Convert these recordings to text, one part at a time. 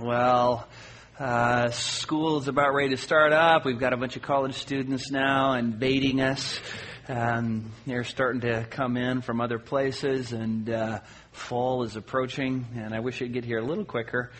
Well, uh, school is about ready to start up. We've got a bunch of college students now and baiting us. Um, they're starting to come in from other places, and uh, fall is approaching. And I wish it'd get here a little quicker,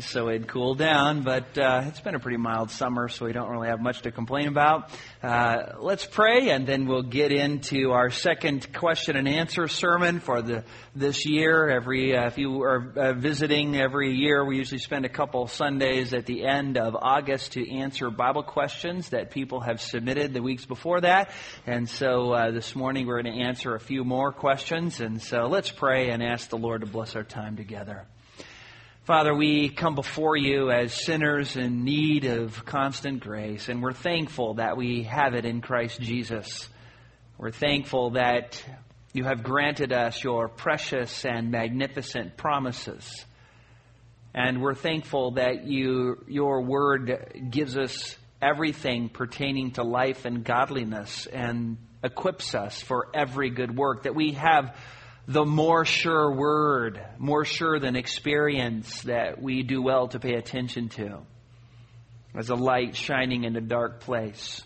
so it'd cool down. But uh, it's been a pretty mild summer, so we don't really have much to complain about. Uh, let's pray, and then we'll get into our second question and answer sermon for the this year. Every uh, if you are uh, visiting every year, we usually spend a couple Sundays at the end of August to answer Bible questions that people have submitted the weeks before that. And so uh, this morning we're going to answer a few more questions. And so let's pray and ask the Lord to bless our time together. Father, we come before you as sinners in need of constant grace, and we're thankful that we have it in Christ Jesus. We're thankful that you have granted us your precious and magnificent promises. And we're thankful that you, your word gives us everything pertaining to life and godliness and equips us for every good work, that we have the more sure word, more sure than experience that we do well to pay attention to as a light shining in a dark place.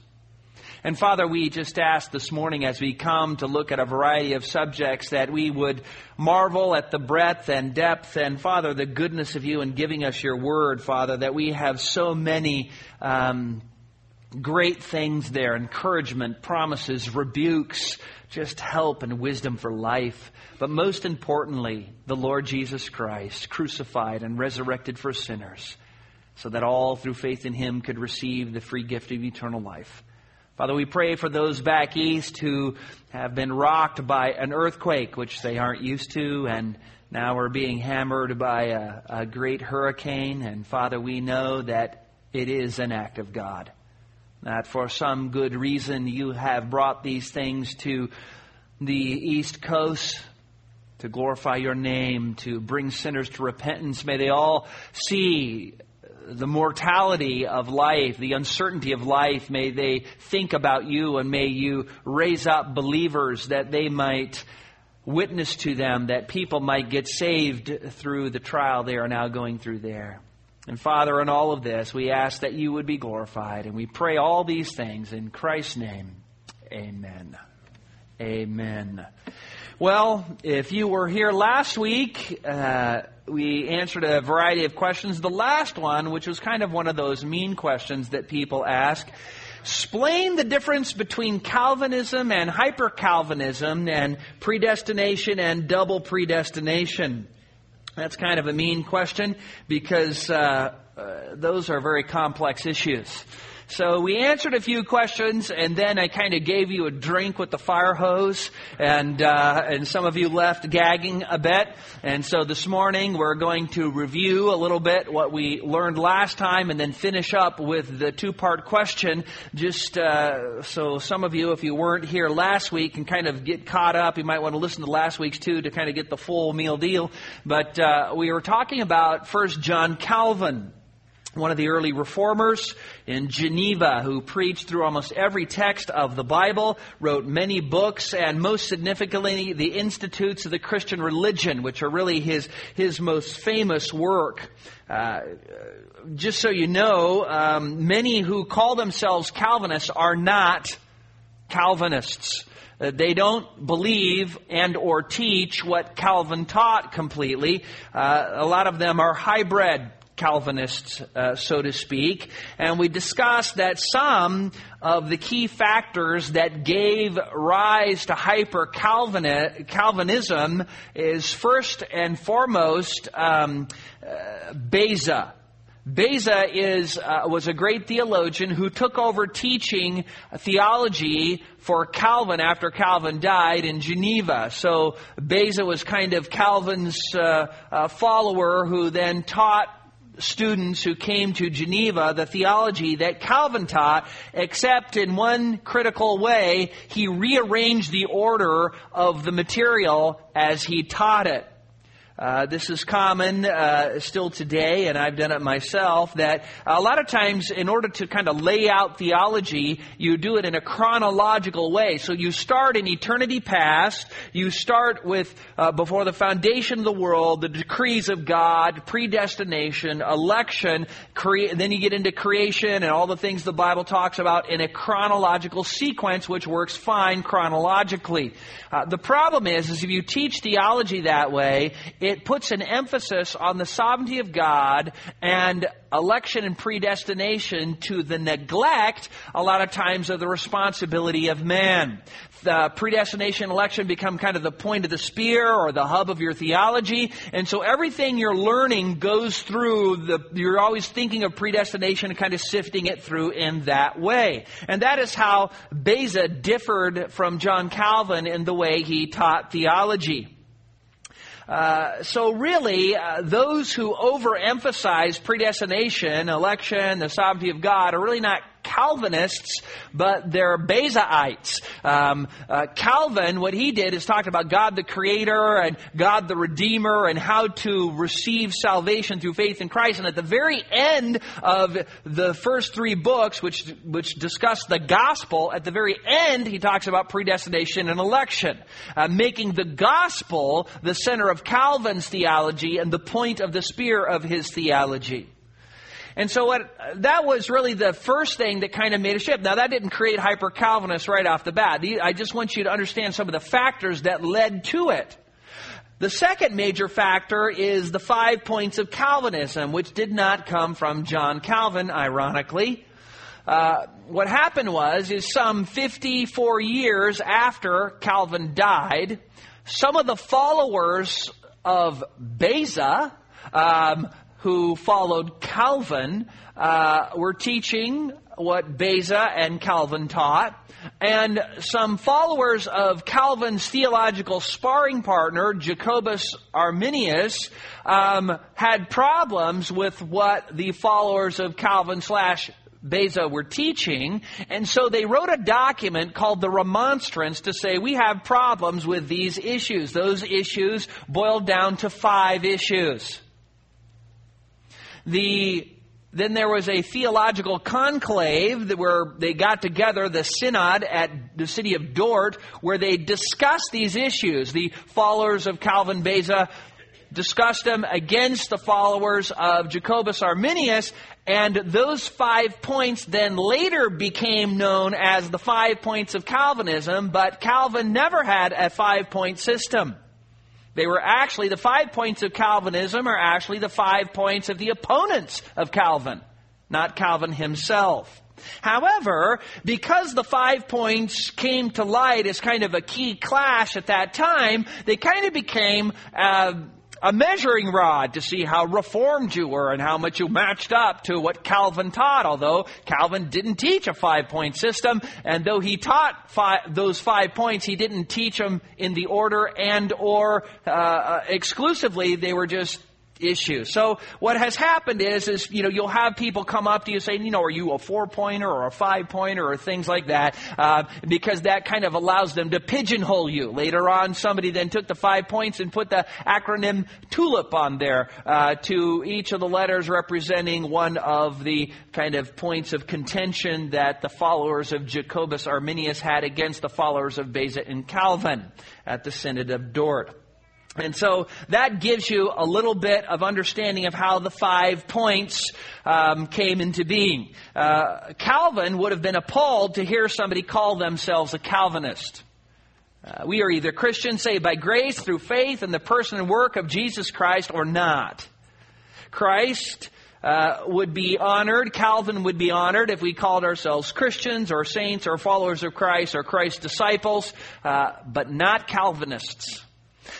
And Father, we just ask this morning as we come to look at a variety of subjects that we would marvel at the breadth and depth and, Father, the goodness of you in giving us your word, Father, that we have so many um, great things there encouragement, promises, rebukes, just help and wisdom for life. But most importantly, the Lord Jesus Christ, crucified and resurrected for sinners, so that all through faith in him could receive the free gift of eternal life. Father, we pray for those back east who have been rocked by an earthquake, which they aren't used to, and now are being hammered by a, a great hurricane. And Father, we know that it is an act of God that for some good reason you have brought these things to the East Coast to glorify your name, to bring sinners to repentance. May they all see the mortality of life, the uncertainty of life. May they think about you and may you raise up believers that they might witness to them, that people might get saved through the trial they are now going through there. And Father, in all of this, we ask that you would be glorified. And we pray all these things in Christ's name. Amen. Amen. Well, if you were here last week, uh, we answered a variety of questions. The last one, which was kind of one of those mean questions that people ask, explain the difference between Calvinism and hyper Calvinism and predestination and double predestination. That's kind of a mean question because uh, uh, those are very complex issues. So we answered a few questions, and then I kind of gave you a drink with the fire hose, and uh, and some of you left gagging a bit. And so this morning we're going to review a little bit what we learned last time, and then finish up with the two-part question. Just uh, so some of you, if you weren't here last week, can kind of get caught up. You might want to listen to last week's too to kind of get the full meal deal. But uh, we were talking about First John Calvin one of the early reformers in Geneva who preached through almost every text of the Bible, wrote many books, and most significantly, the Institutes of the Christian Religion, which are really his, his most famous work. Uh, just so you know, um, many who call themselves Calvinists are not Calvinists. Uh, they don't believe and or teach what Calvin taught completely. Uh, a lot of them are hybrid Calvinists, uh, so to speak. And we discussed that some of the key factors that gave rise to hyper Calvinism is first and foremost um, uh, Beza. Beza is, uh, was a great theologian who took over teaching theology for Calvin after Calvin died in Geneva. So Beza was kind of Calvin's uh, uh, follower who then taught students who came to Geneva the theology that Calvin taught, except in one critical way, he rearranged the order of the material as he taught it. Uh, this is common uh, still today, and I've done it myself, that a lot of times, in order to kind of lay out theology, you do it in a chronological way. So you start in eternity past, you start with uh, before the foundation of the world, the decrees of God, predestination, election, crea- then you get into creation and all the things the Bible talks about in a chronological sequence, which works fine chronologically. Uh, the problem is, is if you teach theology that way, it puts an emphasis on the sovereignty of God and election and predestination to the neglect, a lot of times, of the responsibility of man. The predestination election become kind of the point of the spear or the hub of your theology. And so everything you're learning goes through the, you're always thinking of predestination and kind of sifting it through in that way. And that is how Beza differed from John Calvin in the way he taught theology. Uh, so really, uh, those who overemphasize predestination, election, the sovereignty of God are really not Calvinists, but they're Bezaites. Um, uh, Calvin, what he did is talked about God the Creator and God the Redeemer and how to receive salvation through faith in Christ. And at the very end of the first three books, which which discuss the gospel, at the very end he talks about predestination and election, uh, making the gospel the center of Calvin's theology and the point of the spear of his theology. And so what, that was really the first thing that kind of made a shift. Now that didn't create hyper Calvinists right off the bat. I just want you to understand some of the factors that led to it. The second major factor is the five points of Calvinism, which did not come from John Calvin, ironically. Uh, what happened was, is some 54 years after Calvin died, some of the followers of Beza, um, who followed Calvin uh, were teaching what Beza and Calvin taught. And some followers of Calvin's theological sparring partner, Jacobus Arminius, um, had problems with what the followers of Calvin slash Beza were teaching, and so they wrote a document called the Remonstrance to say we have problems with these issues. Those issues boiled down to five issues. The then there was a theological conclave where they got together, the synod at the city of Dort, where they discussed these issues. The followers of Calvin Beza discussed them against the followers of Jacobus Arminius, and those five points then later became known as the five points of Calvinism, but Calvin never had a five point system. They were actually, the five points of Calvinism are actually the five points of the opponents of Calvin, not Calvin himself. However, because the five points came to light as kind of a key clash at that time, they kind of became uh, a measuring rod to see how reformed you were and how much you matched up to what Calvin taught. Although Calvin didn't teach a five point system, and though he taught five, those five points, he didn't teach them in the order and or uh, uh exclusively. They were just issue. So what has happened is, is, you know, you'll have people come up to you saying, you know, are you a four pointer or a five pointer or things like that, uh, because that kind of allows them to pigeonhole you. Later on, somebody then took the five points and put the acronym TULIP on there, uh, to each of the letters representing one of the kind of points of contention that the followers of Jacobus Arminius had against the followers of Beza and Calvin at the Synod of Dort. And so that gives you a little bit of understanding of how the five points um, came into being. Uh, Calvin would have been appalled to hear somebody call themselves a Calvinist. Uh, we are either Christians saved by grace through faith in the person and work of Jesus Christ or not. Christ uh, would be honored, Calvin would be honored if we called ourselves Christians or saints or followers of Christ or Christ's disciples, uh, but not Calvinists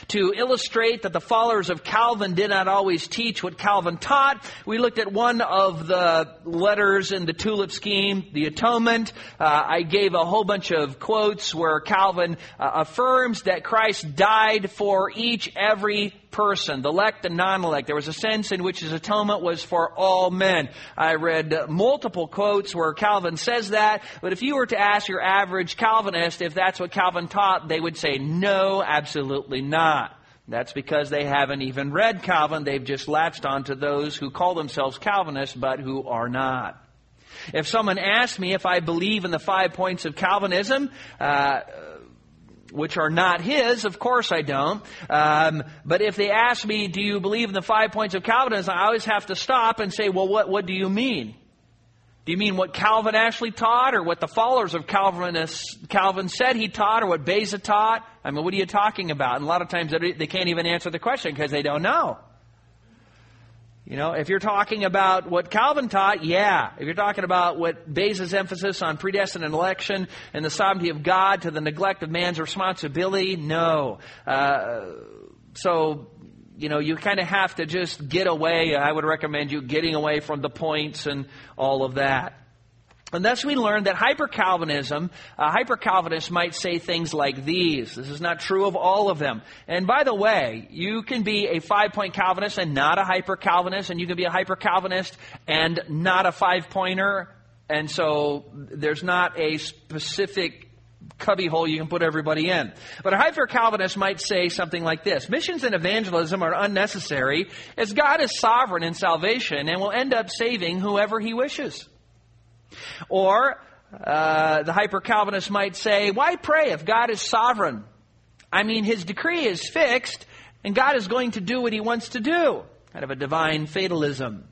to illustrate that the followers of Calvin did not always teach what Calvin taught, we looked at one of the letters in the tulip scheme, the atonement. Uh, I gave a whole bunch of quotes where Calvin uh, affirms that Christ died for each every person, the elect and non-elect. There was a sense in which his atonement was for all men. I read multiple quotes where Calvin says that, but if you were to ask your average Calvinist if that's what Calvin taught, they would say, no, absolutely not. That's because they haven't even read Calvin. They've just latched onto those who call themselves Calvinists but who are not. If someone asked me if I believe in the five points of Calvinism, uh, which are not his, of course I don't. Um, but if they ask me, do you believe in the five points of Calvinism, I always have to stop and say, well, what, what do you mean? Do you mean what Calvin actually taught, or what the followers of Calvinists, Calvin said he taught, or what Beza taught? I mean, what are you talking about? And a lot of times they can't even answer the question because they don't know. You know, if you're talking about what Calvin taught, yeah. If you're talking about what Beza's emphasis on predestined election and the sovereignty of God to the neglect of man's responsibility, no. Uh, so, you know, you kind of have to just get away. I would recommend you getting away from the points and all of that. And thus we learn that hyper-Calvinism, uh, hyper-Calvinists might say things like these. This is not true of all of them. And by the way, you can be a five-point Calvinist and not a hyper-Calvinist, and you can be a hyper-Calvinist and not a five-pointer. And so there's not a specific cubbyhole you can put everybody in. But a hyper-Calvinist might say something like this. Missions and evangelism are unnecessary as God is sovereign in salvation and will end up saving whoever he wishes. Or uh, the hyper Calvinist might say, why pray if God is sovereign? I mean, his decree is fixed, and God is going to do what he wants to do. Kind of a divine fatalism.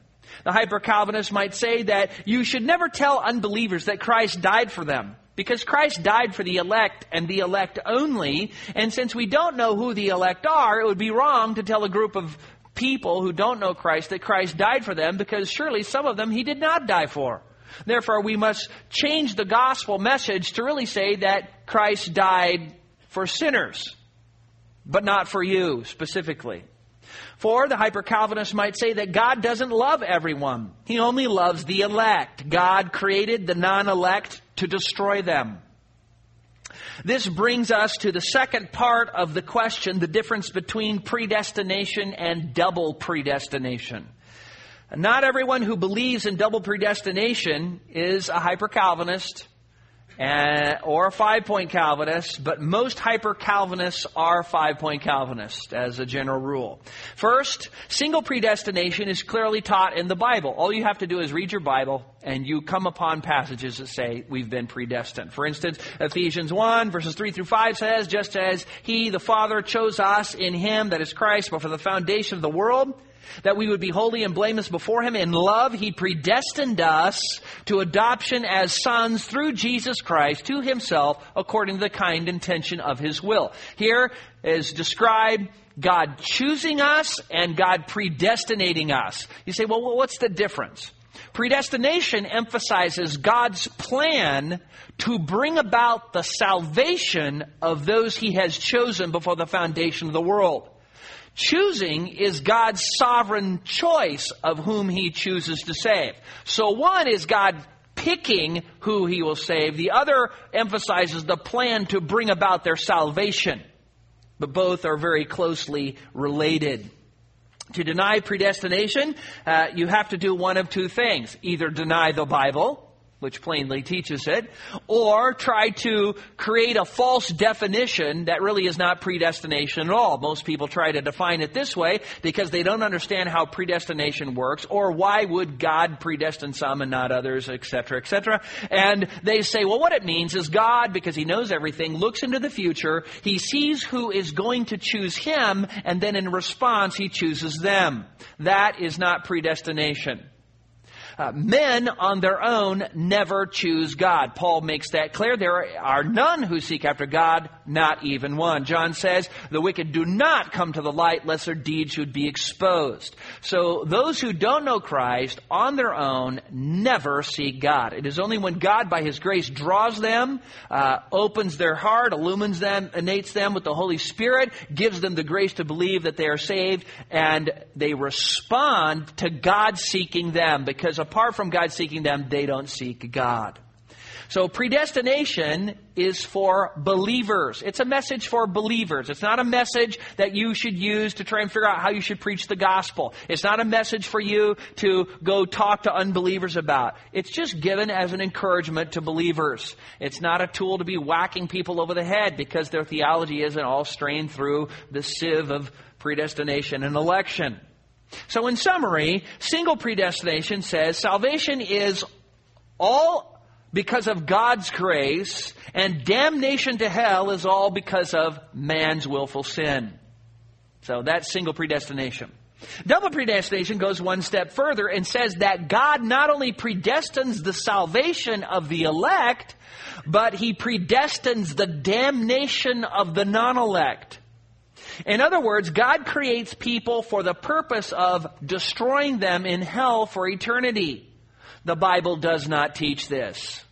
The hyper Calvinist might say that you should never tell unbelievers that Christ died for them. Because Christ died for the elect and the elect only, and since we don't know who the elect are, it would be wrong to tell a group of people who don't know Christ that Christ died for them because surely some of them he did not die for. Therefore, we must change the gospel message to really say that Christ died for sinners, but not for you specifically. For the hyper Calvinist might say that God doesn't love everyone. He only loves the elect. God created the non elect to destroy them. This brings us to the second part of the question the difference between predestination and double predestination. Not everyone who believes in double predestination is a hyper Calvinist uh, or a five point Calvinist, but most hyper Calvinists are five point Calvinists as a general rule. First, single predestination is clearly taught in the Bible. All you have to do is read your Bible and you come upon passages that say we've been predestined. For instance, Ephesians 1 verses 3 through 5 says, just as he, the Father, chose us in him, that is Christ, before the foundation of the world, that we would be holy and blameless before Him. In love, He predestined us to adoption as sons through Jesus Christ to Himself according to the kind intention of His will. Here is described God choosing us and God predestinating us. You say, well, what's the difference? Predestination emphasizes God's plan to bring about the salvation of those He has chosen before the foundation of the world. Choosing is God's sovereign choice of whom He chooses to save. So one is God picking who He will save. The other emphasizes the plan to bring about their salvation. But both are very closely related. To deny predestination, uh, you have to do one of two things. Either deny the Bible, which plainly teaches it, or try to create a false definition that really is not predestination at all. Most people try to define it this way because they don't understand how predestination works, or why would God predestine some and not others, etc., etc. And they say, well, what it means is God, because He knows everything, looks into the future, He sees who is going to choose Him, and then in response, He chooses them. That is not predestination. Uh, men on their own never choose God. Paul makes that clear. There are none who seek after God, not even one. John says, the wicked do not come to the light lest their deeds should be exposed. So those who don't know Christ on their own never seek God. It is only when God by His grace draws them, uh, opens their heart, illumines them, innates them with the Holy Spirit, gives them the grace to believe that they are saved, and they respond to God seeking them because apart from God seeking them, they don't seek God. So predestination is for believers. It's a message for believers. It's not a message that you should use to try and figure out how you should preach the gospel. It's not a message for you to go talk to unbelievers about. It's just given as an encouragement to believers. It's not a tool to be whacking people over the head because their theology isn't all strained through the sieve of predestination and election. So, in summary, single predestination says salvation is all because of God's grace, and damnation to hell is all because of man's willful sin. So, that's single predestination. Double predestination goes one step further and says that God not only predestines the salvation of the elect, but he predestines the damnation of the non elect. In other words, God creates people for the purpose of destroying them in hell for eternity. The Bible does not teach this.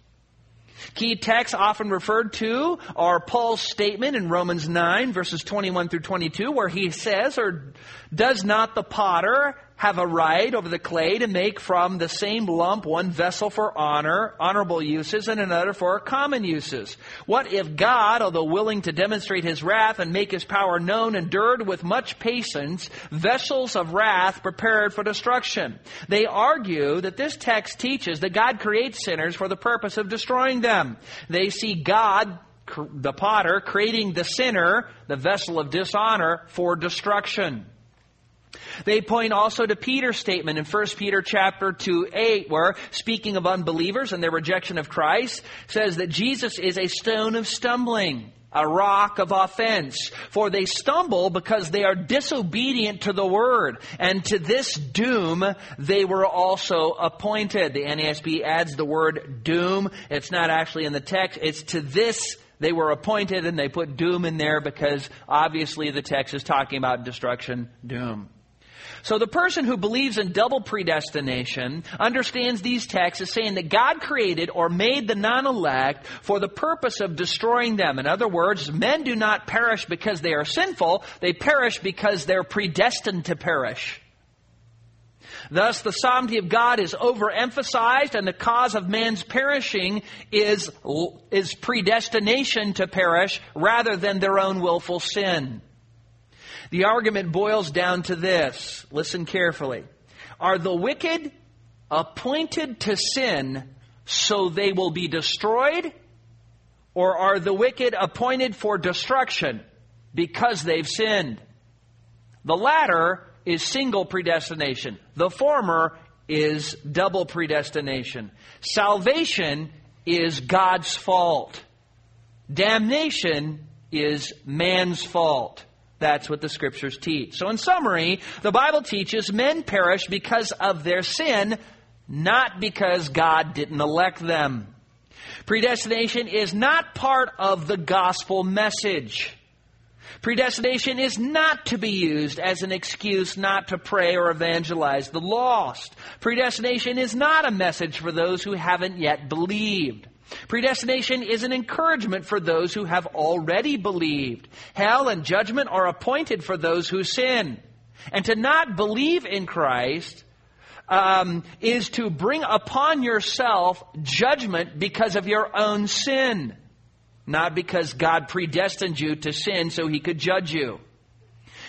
Key texts often referred to are Paul's statement in Romans 9, verses 21 through 22, where he says, Or does not the potter have a right over the clay to make from the same lump one vessel for honor, honorable uses, and another for common uses? What if God, although willing to demonstrate his wrath and make his power known, endured with much patience vessels of wrath prepared for destruction? They argue that this text teaches that God creates sinners for the purpose of destroying them. They see God the potter creating the sinner, the vessel of dishonor, for destruction. They point also to Peter's statement in 1 Peter chapter 2, 8, where speaking of unbelievers and their rejection of Christ, says that Jesus is a stone of stumbling, a rock of offense. For they stumble because they are disobedient to the word. And to this doom they were also appointed. The NASB adds the word doom. It's not actually in the text. It's to this they were appointed and they put doom in there because obviously the text is talking about destruction, doom. So the person who believes in double predestination understands these texts as saying that God created or made the non-elect for the purpose of destroying them. In other words, men do not perish because they are sinful, they perish because they're predestined to perish. Thus, the sovereignty of God is overemphasized, and the cause of man's perishing is, is predestination to perish rather than their own willful sin. The argument boils down to this. Listen carefully. Are the wicked appointed to sin so they will be destroyed? Or are the wicked appointed for destruction because they've sinned? The latter is single predestination. The former is double predestination. Salvation is God's fault. Damnation is man's fault. That's what the scriptures teach. So, in summary, the Bible teaches men perish because of their sin, not because God didn't elect them. Predestination is not part of the gospel message. Predestination is not to be used as an excuse not to pray or evangelize the lost. Predestination is not a message for those who haven't yet believed. Predestination is an encouragement for those who have already believed. Hell and judgment are appointed for those who sin. And to not believe in Christ um, is to bring upon yourself judgment because of your own sin, not because God predestined you to sin so he could judge you.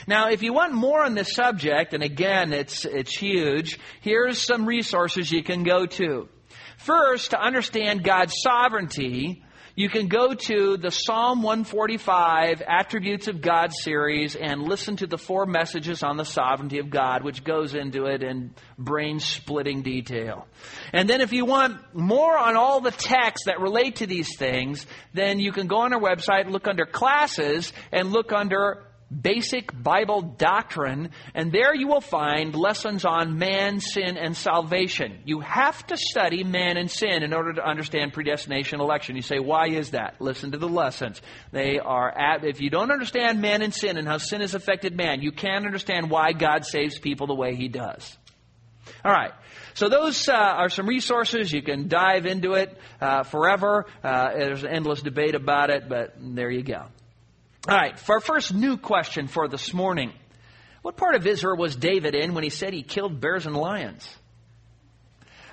Now, if you want more on this subject, and again, it's, it's huge, here's some resources you can go to. First, to understand God's sovereignty, you can go to the Psalm 145 Attributes of God series and listen to the four messages on the sovereignty of God, which goes into it in brain splitting detail. And then if you want more on all the texts that relate to these things, then you can go on our website, look under classes, and look under basic Bible doctrine, and there you will find lessons on man, sin, and salvation. You have to study man and sin in order to understand predestination election. You say, why is that? Listen to the lessons. They are at, if you don't understand man and sin and how sin has affected man, you can't understand why God saves people the way he does. All right. So those uh, are some resources. You can dive into it uh, forever. Uh, there's an endless debate about it, but there you go. All right, for our first new question for this morning What part of Israel was David in when he said he killed bears and lions?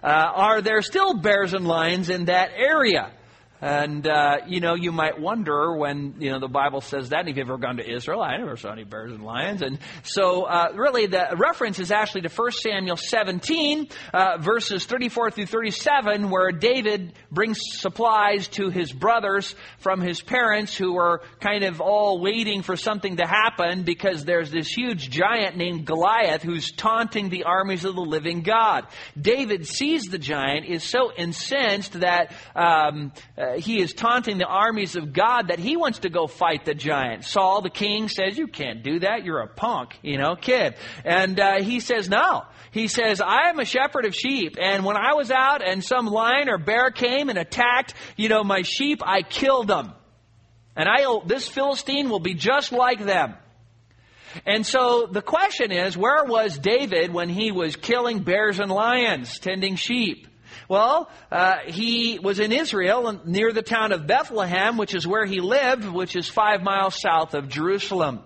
Uh, are there still bears and lions in that area? And, uh, you know, you might wonder when, you know, the Bible says that. And if you've ever gone to Israel, I never saw any bears and lions. And so, uh, really, the reference is actually to 1 Samuel 17, uh, verses 34 through 37, where David brings supplies to his brothers from his parents who are kind of all waiting for something to happen because there's this huge giant named Goliath who's taunting the armies of the living God. David sees the giant, is so incensed that, um, uh, he is taunting the armies of God that he wants to go fight the giant. Saul, the king, says, You can't do that. You're a punk, you know, kid. And uh, he says, No. He says, I am a shepherd of sheep. And when I was out and some lion or bear came and attacked, you know, my sheep, I killed them. And I, this Philistine will be just like them. And so the question is, where was David when he was killing bears and lions, tending sheep? Well, uh, he was in Israel near the town of Bethlehem, which is where he lived, which is five miles south of Jerusalem.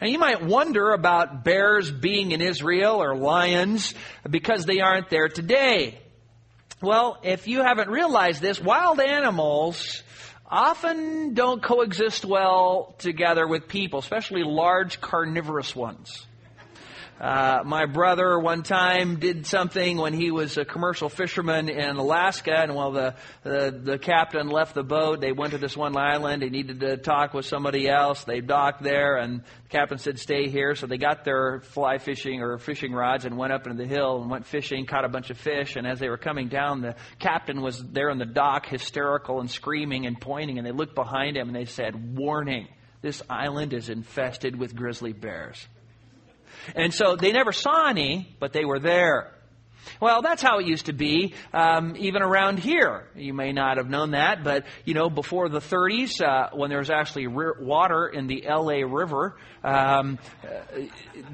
And you might wonder about bears being in Israel or lions because they aren't there today. Well, if you haven't realized this, wild animals often don't coexist well together with people, especially large carnivorous ones. Uh, my brother one time did something when he was a commercial fisherman in Alaska, and while the, the the captain left the boat, they went to this one island. He needed to talk with somebody else. They docked there, and the captain said, "Stay here." So they got their fly fishing or fishing rods and went up into the hill and went fishing, caught a bunch of fish. And as they were coming down, the captain was there on the dock, hysterical and screaming and pointing. And they looked behind him and they said, "Warning: This island is infested with grizzly bears." And so they never saw any, but they were there. Well, that's how it used to be, um, even around here. You may not have known that, but you know, before the 30s, uh, when there was actually water in the L.A. River, um, uh,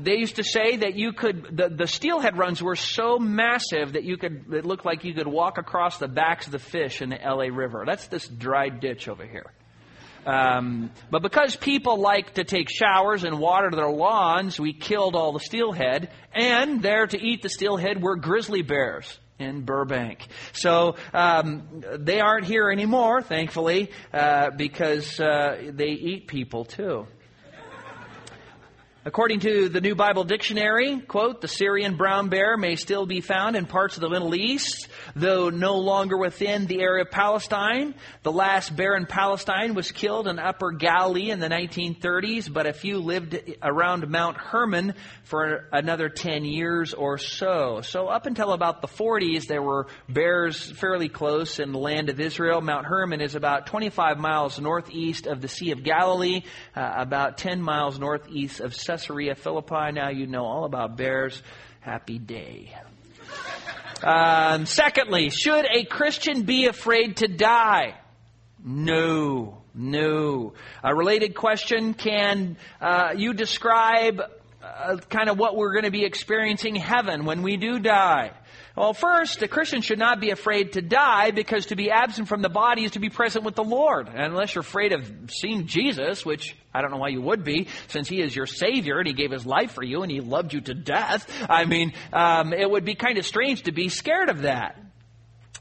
they used to say that you could. The, the steelhead runs were so massive that you could. It looked like you could walk across the backs of the fish in the L.A. River. That's this dry ditch over here. Um, but because people like to take showers and water their lawns, we killed all the steelhead. And there to eat the steelhead were grizzly bears in Burbank. So um, they aren't here anymore, thankfully, uh, because uh, they eat people too. According to the New Bible Dictionary, quote, the Syrian brown bear may still be found in parts of the Middle East, though no longer within the area of Palestine. The last bear in Palestine was killed in Upper Galilee in the 1930s, but a few lived around Mount Hermon for another 10 years or so. So up until about the 40s, there were bears fairly close in the land of Israel. Mount Hermon is about 25 miles northeast of the Sea of Galilee, uh, about 10 miles northeast of Caesarea Philippi. Now you know all about bears. Happy day. Um, secondly, should a Christian be afraid to die? No, no. A related question can uh, you describe uh, kind of what we're going to be experiencing heaven when we do die? Well, first, a Christian should not be afraid to die because to be absent from the body is to be present with the Lord. And unless you're afraid of seeing Jesus, which I don't know why you would be, since He is your Savior and He gave His life for you and He loved you to death. I mean, um, it would be kind of strange to be scared of that.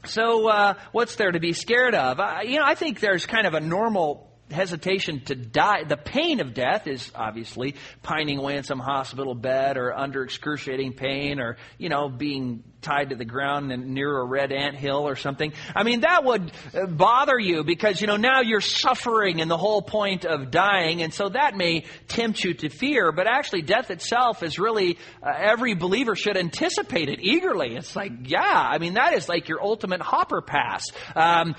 So, uh, what's there to be scared of? Uh, you know, I think there's kind of a normal hesitation to die. The pain of death is obviously pining away in some hospital bed or under excruciating pain or, you know, being tied to the ground and near a red ant hill or something. I mean, that would bother you because, you know, now you're suffering and the whole point of dying. And so that may tempt you to fear. But actually, death itself is really, uh, every believer should anticipate it eagerly. It's like, yeah, I mean, that is like your ultimate hopper pass. Um,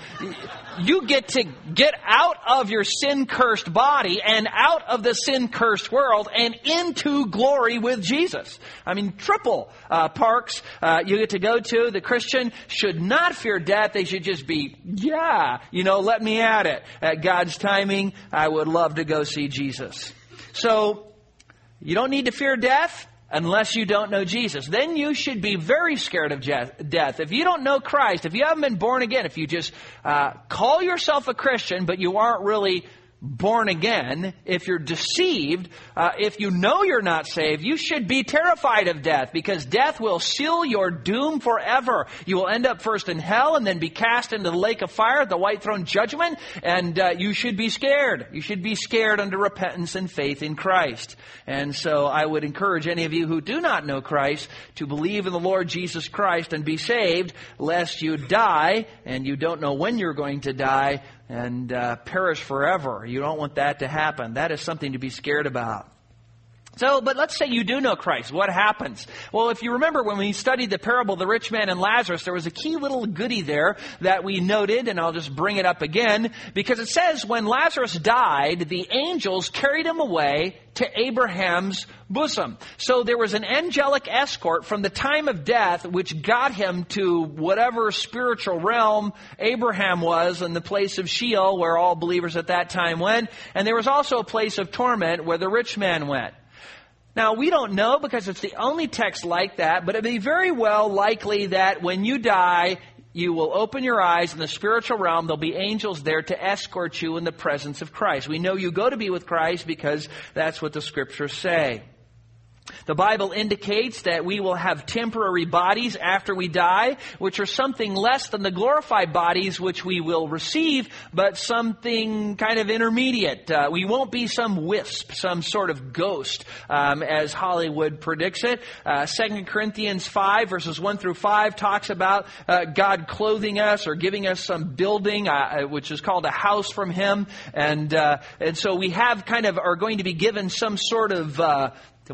you get to get out of your sin cursed body and out of the sin cursed world and into glory with Jesus. I mean, triple uh, parks. Uh, you get to go to. The Christian should not fear death. They should just be, yeah, you know, let me at it. At God's timing, I would love to go see Jesus. So, you don't need to fear death unless you don't know Jesus. Then you should be very scared of death. If you don't know Christ, if you haven't been born again, if you just uh, call yourself a Christian, but you aren't really born again, if you're deceived, uh, if you know you're not saved, you should be terrified of death because death will seal your doom forever. You will end up first in hell and then be cast into the lake of fire, at the white throne judgment, and uh, you should be scared. You should be scared under repentance and faith in Christ. And so I would encourage any of you who do not know Christ to believe in the Lord Jesus Christ and be saved, lest you die and you don't know when you're going to die and uh, perish forever. You don't want that to happen. That is something to be scared about. So, but let's say you do know Christ. What happens? Well, if you remember when we studied the parable of the rich man and Lazarus, there was a key little goody there that we noted, and I'll just bring it up again, because it says when Lazarus died, the angels carried him away to Abraham's bosom. So there was an angelic escort from the time of death which got him to whatever spiritual realm Abraham was in the place of Sheol where all believers at that time went. And there was also a place of torment where the rich man went. Now, we don't know because it's the only text like that, but it'd be very well likely that when you die, you will open your eyes in the spiritual realm. There'll be angels there to escort you in the presence of Christ. We know you go to be with Christ because that's what the scriptures say. The Bible indicates that we will have temporary bodies after we die, which are something less than the glorified bodies which we will receive, but something kind of intermediate. Uh, we won't be some wisp, some sort of ghost, um, as Hollywood predicts it. Uh, 2 Corinthians 5, verses 1 through 5, talks about uh, God clothing us or giving us some building, uh, uh, which is called a house from Him. And, uh, and so we have kind of, are going to be given some sort of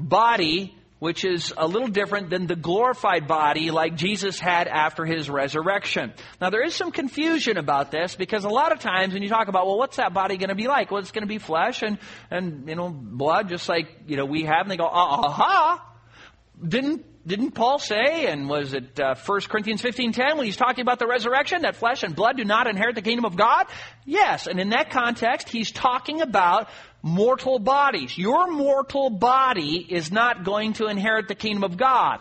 body which is a little different than the glorified body like Jesus had after his resurrection. Now there is some confusion about this because a lot of times when you talk about, well, what's that body going to be like? Well, it's going to be flesh and, and, you know, blood just like, you know, we have. And they go, aha! Didn't didn't Paul say, and was it uh, 1 Corinthians 15.10 when he's talking about the resurrection, that flesh and blood do not inherit the kingdom of God? Yes, and in that context, he's talking about mortal bodies. Your mortal body is not going to inherit the kingdom of God.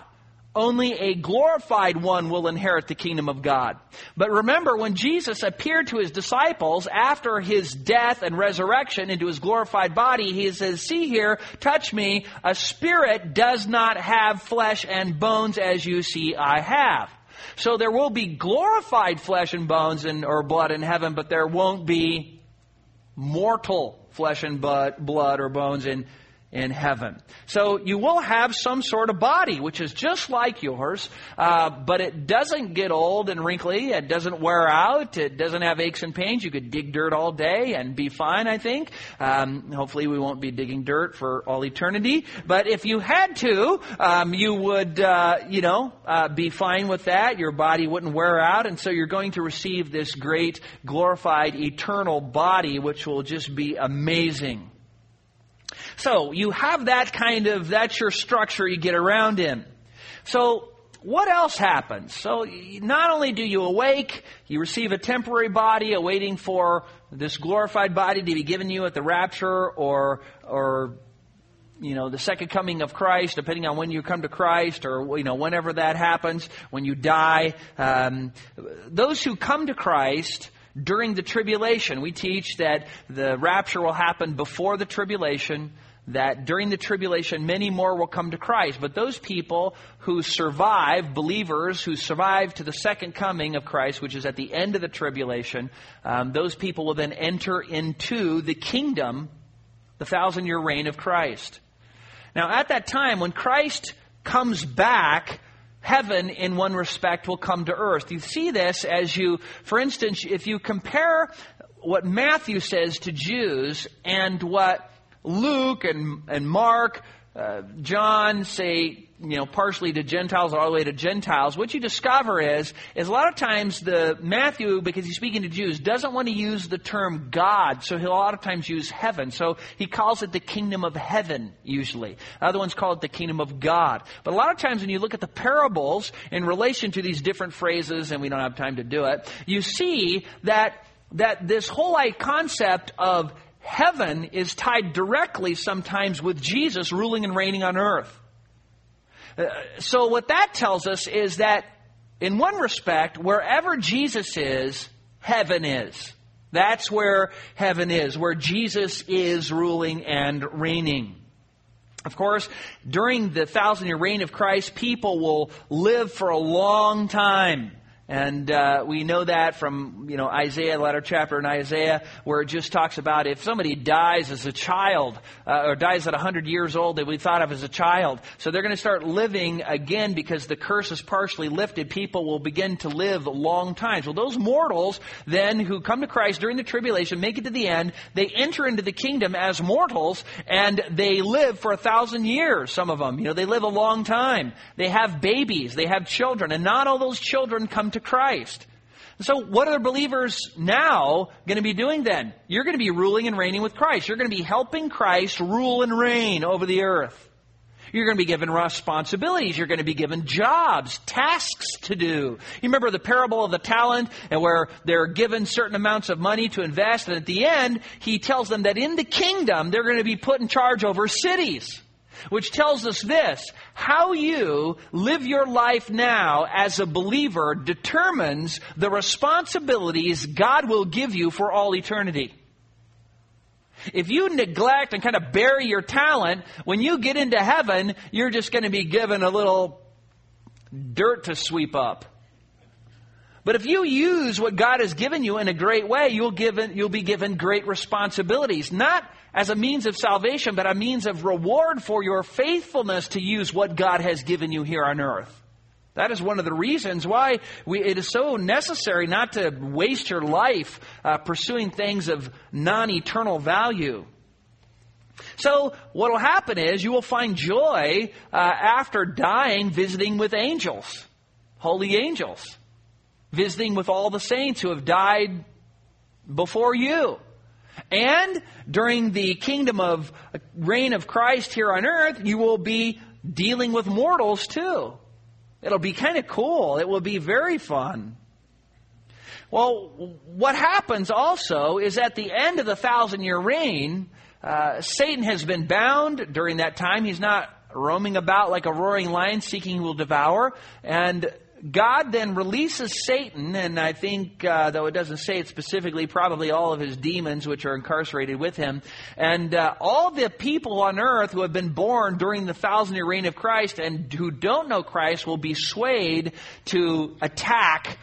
Only a glorified one will inherit the kingdom of God. But remember, when Jesus appeared to his disciples after his death and resurrection into his glorified body, he says, see here, touch me. A spirit does not have flesh and bones as you see I have. So there will be glorified flesh and bones and, or blood in heaven, but there won't be mortal flesh and but blood or bones in in heaven. So you will have some sort of body, which is just like yours, uh, but it doesn't get old and wrinkly. It doesn't wear out. It doesn't have aches and pains. You could dig dirt all day and be fine, I think. Um, hopefully we won't be digging dirt for all eternity. But if you had to, um, you would, uh, you know, uh, be fine with that. Your body wouldn't wear out. And so you're going to receive this great, glorified, eternal body, which will just be amazing. So you have that kind of, that's your structure you get around in. So what else happens? So not only do you awake, you receive a temporary body awaiting for this glorified body to be given you at the rapture or, or, you know, the second coming of Christ, depending on when you come to Christ or, you know, whenever that happens, when you die. Um, those who come to Christ during the tribulation, we teach that the rapture will happen before the tribulation that during the tribulation many more will come to Christ. But those people who survive, believers who survive to the second coming of Christ, which is at the end of the tribulation, um, those people will then enter into the kingdom, the thousand year reign of Christ. Now, at that time, when Christ comes back, heaven in one respect will come to earth. You see this as you, for instance, if you compare what Matthew says to Jews and what Luke and, and Mark, uh, John say, you know, partially to Gentiles all the way to Gentiles, what you discover is, is a lot of times the Matthew, because he's speaking to Jews, doesn't want to use the term God, so he'll a lot of times use heaven. So he calls it the kingdom of heaven, usually. Other ones call it the kingdom of God. But a lot of times when you look at the parables in relation to these different phrases, and we don't have time to do it, you see that that this whole concept of heaven is tied directly sometimes with Jesus ruling and reigning on earth. Uh, so what that tells us is that in one respect, wherever Jesus is, heaven is. That's where heaven is, where Jesus is ruling and reigning. Of course, during the thousand year reign of Christ, people will live for a long time. And uh, we know that from you know Isaiah, the latter chapter in Isaiah, where it just talks about if somebody dies as a child uh, or dies at 100 years old, they will be thought of as a child. So they're going to start living again because the curse is partially lifted. People will begin to live long times. Well, those mortals then who come to Christ during the tribulation, make it to the end, they enter into the kingdom as mortals, and they live for a thousand years. Some of them, you know, they live a long time. They have babies, they have children, and not all those children come to Christ. So, what are the believers now going to be doing then? You're going to be ruling and reigning with Christ. You're going to be helping Christ rule and reign over the earth. You're going to be given responsibilities. You're going to be given jobs, tasks to do. You remember the parable of the talent and where they're given certain amounts of money to invest. And at the end, he tells them that in the kingdom, they're going to be put in charge over cities which tells us this how you live your life now as a believer determines the responsibilities God will give you for all eternity. If you neglect and kind of bury your talent, when you get into heaven, you're just going to be given a little dirt to sweep up. But if you use what God has given you in a great way, you'll, given, you'll be given great responsibilities. Not as a means of salvation, but a means of reward for your faithfulness to use what God has given you here on earth. That is one of the reasons why we, it is so necessary not to waste your life uh, pursuing things of non eternal value. So, what will happen is you will find joy uh, after dying visiting with angels, holy angels, visiting with all the saints who have died before you. And during the kingdom of reign of Christ here on earth, you will be dealing with mortals too. It'll be kind of cool. It will be very fun. Well, what happens also is at the end of the thousand year reign, uh, Satan has been bound during that time. He's not roaming about like a roaring lion seeking who will devour. And God then releases Satan, and I think, uh, though it doesn't say it specifically, probably all of his demons, which are incarcerated with him, and uh, all the people on earth who have been born during the thousand year reign of Christ and who don't know Christ will be swayed to attack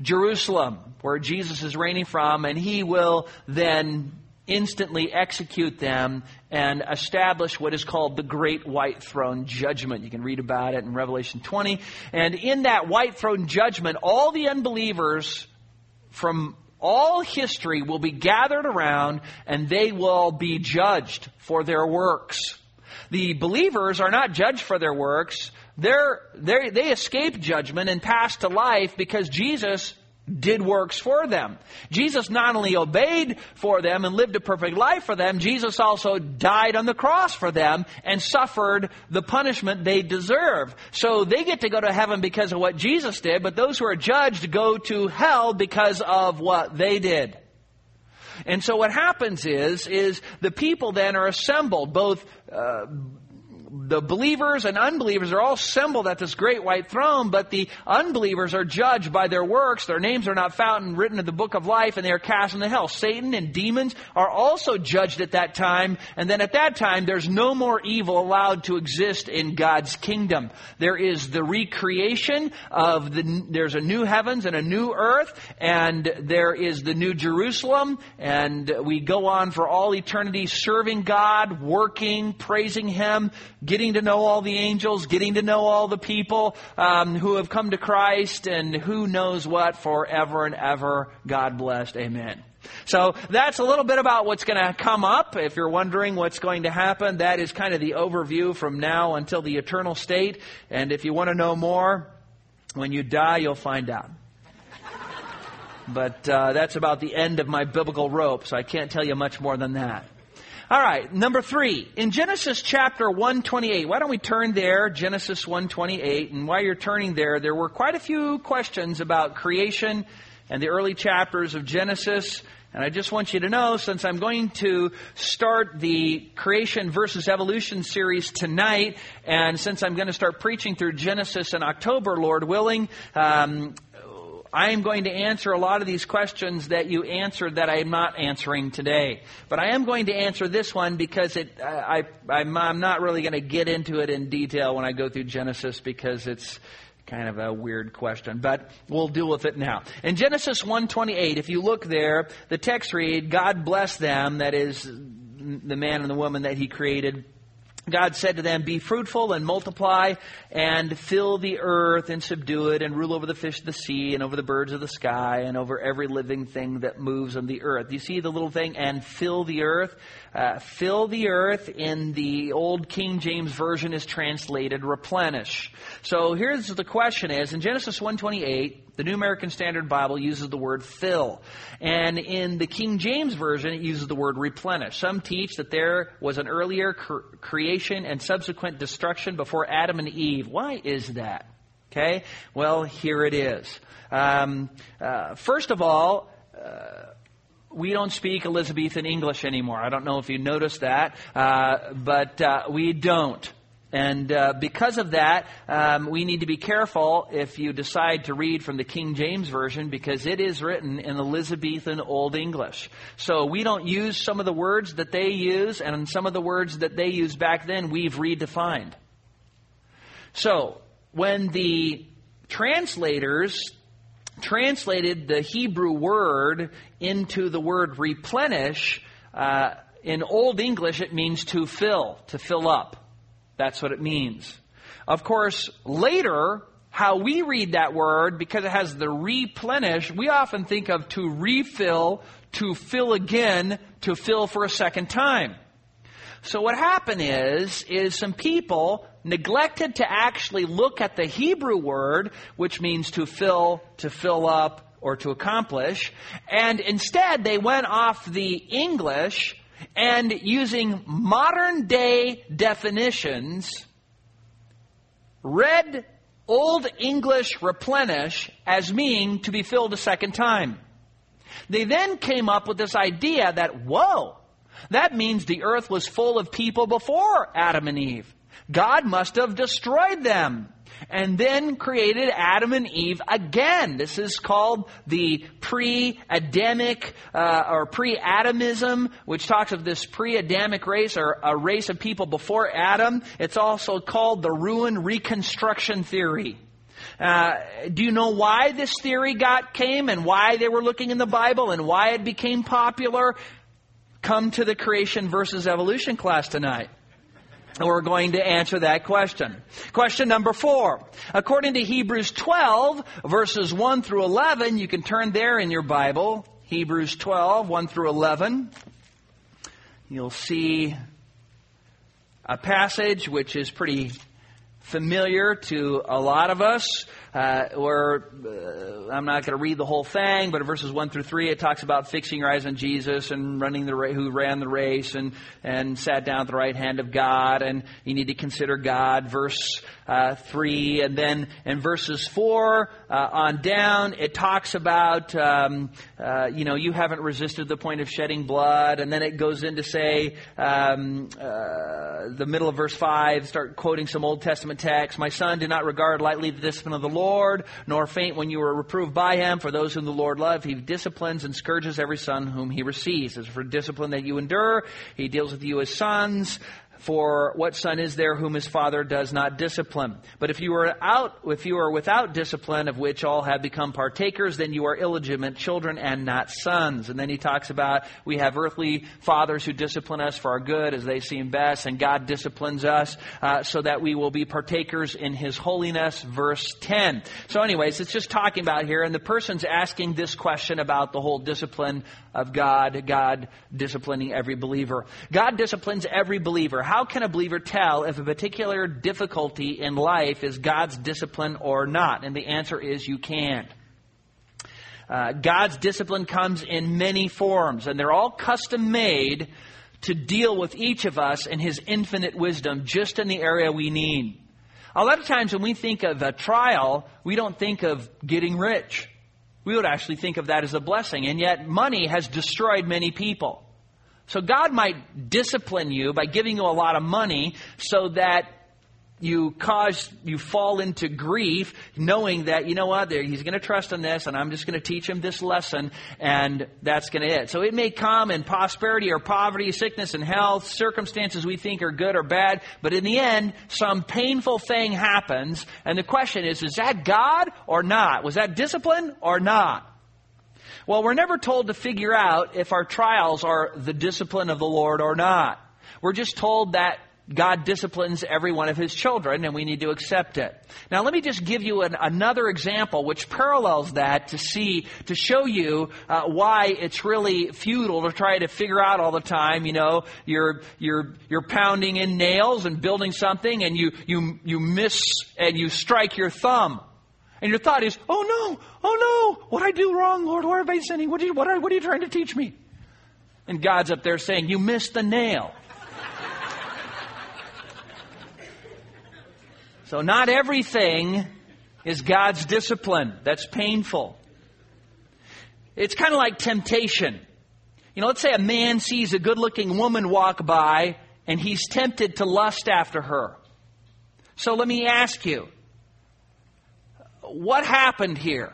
Jerusalem, where Jesus is reigning from, and he will then instantly execute them and establish what is called the Great White Throne Judgment. You can read about it in Revelation 20. And in that White Throne Judgment, all the unbelievers from all history will be gathered around and they will be judged for their works. The believers are not judged for their works. They're, they're, they escape judgment and pass to life because Jesus did works for them. Jesus not only obeyed for them and lived a perfect life for them, Jesus also died on the cross for them and suffered the punishment they deserve. So they get to go to heaven because of what Jesus did, but those who are judged go to hell because of what they did. And so what happens is, is the people then are assembled, both uh, the believers and unbelievers are all assembled at this great white throne, but the unbelievers are judged by their works. Their names are not found and written in the book of life, and they are cast into hell. Satan and demons are also judged at that time, and then at that time, there's no more evil allowed to exist in God's kingdom. There is the recreation of the, there's a new heavens and a new earth, and there is the new Jerusalem, and we go on for all eternity serving God, working, praising Him, getting to know all the angels, getting to know all the people um, who have come to Christ, and who knows what forever and ever. God blessed. Amen. So that's a little bit about what's going to come up. If you're wondering what's going to happen, that is kind of the overview from now until the eternal state. And if you want to know more, when you die, you'll find out. But uh, that's about the end of my biblical rope, so I can't tell you much more than that. All right, number three. In Genesis chapter 128, why don't we turn there, Genesis 128, and while you're turning there, there were quite a few questions about creation and the early chapters of Genesis. And I just want you to know, since I'm going to start the creation versus evolution series tonight, and since I'm going to start preaching through Genesis in October, Lord willing, um, I am going to answer a lot of these questions that you answered that I am not answering today. But I am going to answer this one because it, uh, I, I'm, I'm not really going to get into it in detail when I go through Genesis because it's kind of a weird question, but we'll deal with it now. In Genesis 1:28, if you look there, the text read, "God bless them," that is the man and the woman that he created God said to them, Be fruitful and multiply and fill the earth and subdue it and rule over the fish of the sea and over the birds of the sky and over every living thing that moves on the earth. You see the little thing, and fill the earth? Uh, fill the earth in the old King James Version is translated replenish. So here's the question is, in Genesis 128, the New American Standard Bible uses the word fill. And in the King James Version, it uses the word replenish. Some teach that there was an earlier cre- creation and subsequent destruction before Adam and Eve. Why is that? Okay? Well, here it is. Um, uh, first of all, uh, we don't speak Elizabethan English anymore. I don't know if you noticed that, uh, but uh, we don't. And uh, because of that, um, we need to be careful if you decide to read from the King James Version because it is written in Elizabethan Old English. So we don't use some of the words that they use, and some of the words that they used back then we've redefined. So when the translators translated the Hebrew word into the word replenish, uh, in Old English it means to fill, to fill up. That's what it means. Of course, later, how we read that word, because it has the replenish, we often think of to refill, to fill again, to fill for a second time. So what happened is, is some people neglected to actually look at the Hebrew word, which means to fill, to fill up, or to accomplish, and instead they went off the English and using modern day definitions, read Old English replenish as meaning to be filled a second time. They then came up with this idea that, whoa, that means the earth was full of people before Adam and Eve. God must have destroyed them and then created Adam and Eve again. This is called the pre-Adamic uh, or pre-Adamism, which talks of this pre-Adamic race or a race of people before Adam. It's also called the ruin reconstruction theory. Uh, do you know why this theory got came and why they were looking in the Bible and why it became popular? Come to the creation versus evolution class tonight. We're going to answer that question. Question number four. According to Hebrews 12, verses 1 through 11, you can turn there in your Bible. Hebrews 12, 1 through 11. You'll see a passage which is pretty familiar to a lot of us. Uh, or uh, I'm not going to read the whole thing, but in verses one through three, it talks about fixing your eyes on Jesus and running the ra- who ran the race and and sat down at the right hand of God, and you need to consider God. Verse uh, three, and then in verses four uh, on down, it talks about um, uh, you know you haven't resisted the point of shedding blood, and then it goes in to say um, uh, the middle of verse five, start quoting some Old Testament text. My son, do not regard lightly the discipline of the Lord Lord, nor faint when you are reproved by him. For those whom the Lord loves, he disciplines and scourges every son whom he receives. As for discipline that you endure, he deals with you as sons. For what son is there whom his father does not discipline? But if you are out, if you are without discipline, of which all have become partakers, then you are illegitimate children and not sons. And then he talks about we have earthly fathers who discipline us for our good as they seem best, and God disciplines us uh, so that we will be partakers in His holiness. Verse ten. So, anyways, it's just talking about here, and the person's asking this question about the whole discipline of God, God disciplining every believer. God disciplines every believer. How can a believer tell if a particular difficulty in life is God's discipline or not? And the answer is you can't. Uh, God's discipline comes in many forms, and they're all custom made to deal with each of us in His infinite wisdom, just in the area we need. A lot of times when we think of a trial, we don't think of getting rich. We would actually think of that as a blessing. And yet, money has destroyed many people. So, God might discipline you by giving you a lot of money so that you cause you fall into grief knowing that you know what he's going to trust in this and i'm just going to teach him this lesson and that's going to it. So it may come in prosperity or poverty sickness and health circumstances we think are good or bad but in the end some painful thing happens and the question is is that god or not? Was that discipline or not well we're never told to figure out if our trials are the discipline of the lord or not we're just told that God disciplines every one of his children, and we need to accept it. Now, let me just give you an, another example which parallels that to see, to show you uh, why it's really futile to try to figure out all the time. You know, you're you're you're pounding in nails and building something, and you you you miss and you strike your thumb, and your thought is, "Oh no, oh no, what I do wrong, Lord? Where have I sinning? What are you what are, what are you trying to teach me?" And God's up there saying, "You missed the nail." So, not everything is God's discipline. That's painful. It's kind of like temptation. You know, let's say a man sees a good looking woman walk by and he's tempted to lust after her. So let me ask you, what happened here?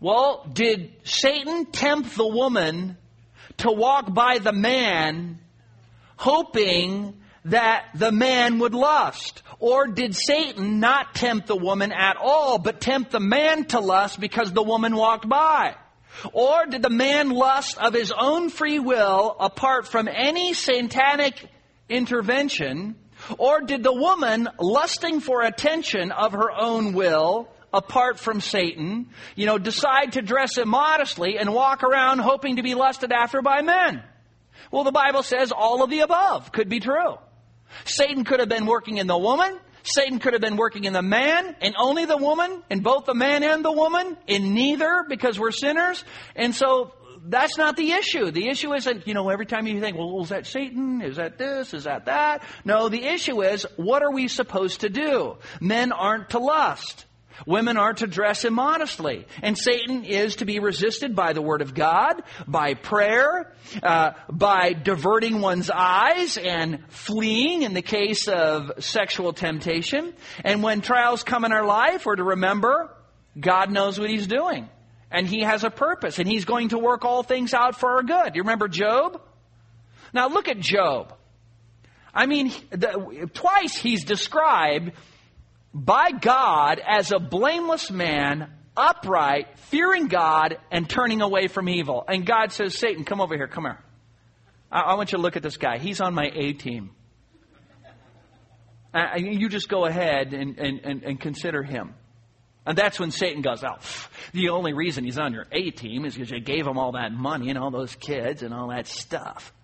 Well, did Satan tempt the woman to walk by the man hoping that the man would lust? Or did Satan not tempt the woman at all, but tempt the man to lust because the woman walked by? Or did the man lust of his own free will apart from any satanic intervention? Or did the woman, lusting for attention of her own will, apart from Satan, you know, decide to dress immodestly and walk around hoping to be lusted after by men? Well, the Bible says all of the above could be true. Satan could have been working in the woman. Satan could have been working in the man and only the woman, in both the man and the woman, in neither because we're sinners. And so that's not the issue. The issue isn't, you know, every time you think, well, is that Satan? Is that this? Is that that? No, the issue is, what are we supposed to do? Men aren't to lust. Women are to dress immodestly. And Satan is to be resisted by the Word of God, by prayer, uh, by diverting one's eyes and fleeing in the case of sexual temptation. And when trials come in our life, we're to remember God knows what He's doing. And He has a purpose. And He's going to work all things out for our good. You remember Job? Now look at Job. I mean, the, twice he's described by God as a blameless man, upright, fearing God, and turning away from evil. And God says, Satan, come over here, come here. I, I want you to look at this guy. He's on my A team. Uh, you just go ahead and, and, and, and, consider him. And that's when Satan goes, oh, the only reason he's on your A team is because you gave him all that money and all those kids and all that stuff.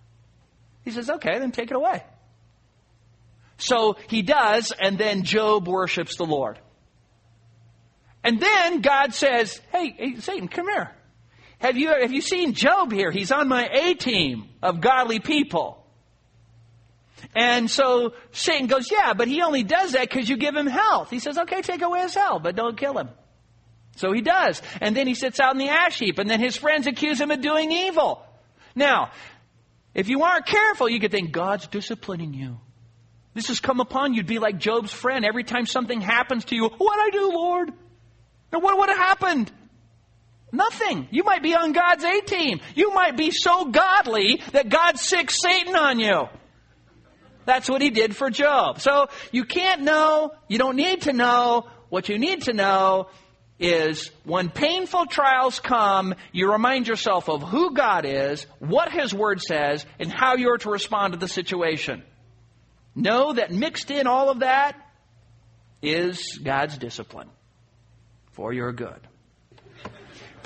He says, okay, then take it away. So he does, and then Job worships the Lord. And then God says, Hey, hey Satan, come here. Have you, have you seen Job here? He's on my A team of godly people. And so Satan goes, Yeah, but he only does that because you give him health. He says, Okay, take away his health, but don't kill him. So he does. And then he sits out in the ash heap, and then his friends accuse him of doing evil. Now, if you aren't careful, you could think God's disciplining you. This has come upon you. You'd be like Job's friend. Every time something happens to you, what I do, Lord? Now, what would have happened? Nothing. You might be on God's A team. You might be so godly that God sic Satan on you. That's what he did for Job. So you can't know, you don't need to know. What you need to know is when painful trials come, you remind yourself of who God is, what his word says, and how you're to respond to the situation. Know that mixed in all of that is God's discipline for your good.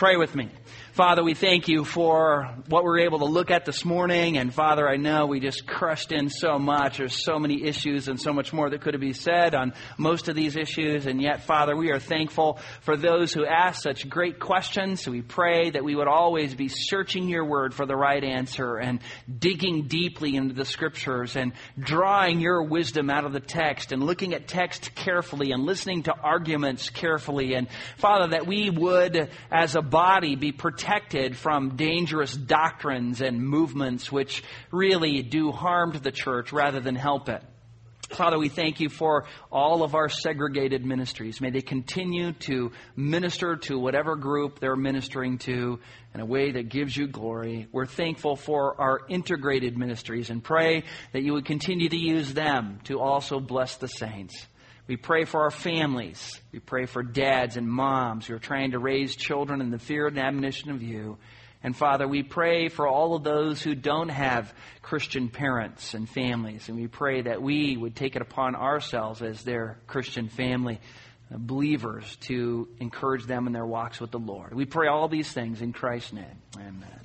Pray with me. Father, we thank you for what we are able to look at this morning. And Father, I know we just crushed in so much. There's so many issues and so much more that could have been said on most of these issues. And yet, Father, we are thankful for those who ask such great questions. We pray that we would always be searching your word for the right answer and digging deeply into the scriptures and drawing your wisdom out of the text and looking at text carefully and listening to arguments carefully. And Father, that we would, as a body, be protected from dangerous doctrines and movements which really do harm to the church rather than help it. Father, we thank you for all of our segregated ministries. May they continue to minister to whatever group they're ministering to in a way that gives you glory. We're thankful for our integrated ministries and pray that you would continue to use them to also bless the saints. We pray for our families. We pray for dads and moms who are trying to raise children in the fear and admonition of you. And Father, we pray for all of those who don't have Christian parents and families. And we pray that we would take it upon ourselves as their Christian family uh, believers to encourage them in their walks with the Lord. We pray all these things in Christ's name. Amen.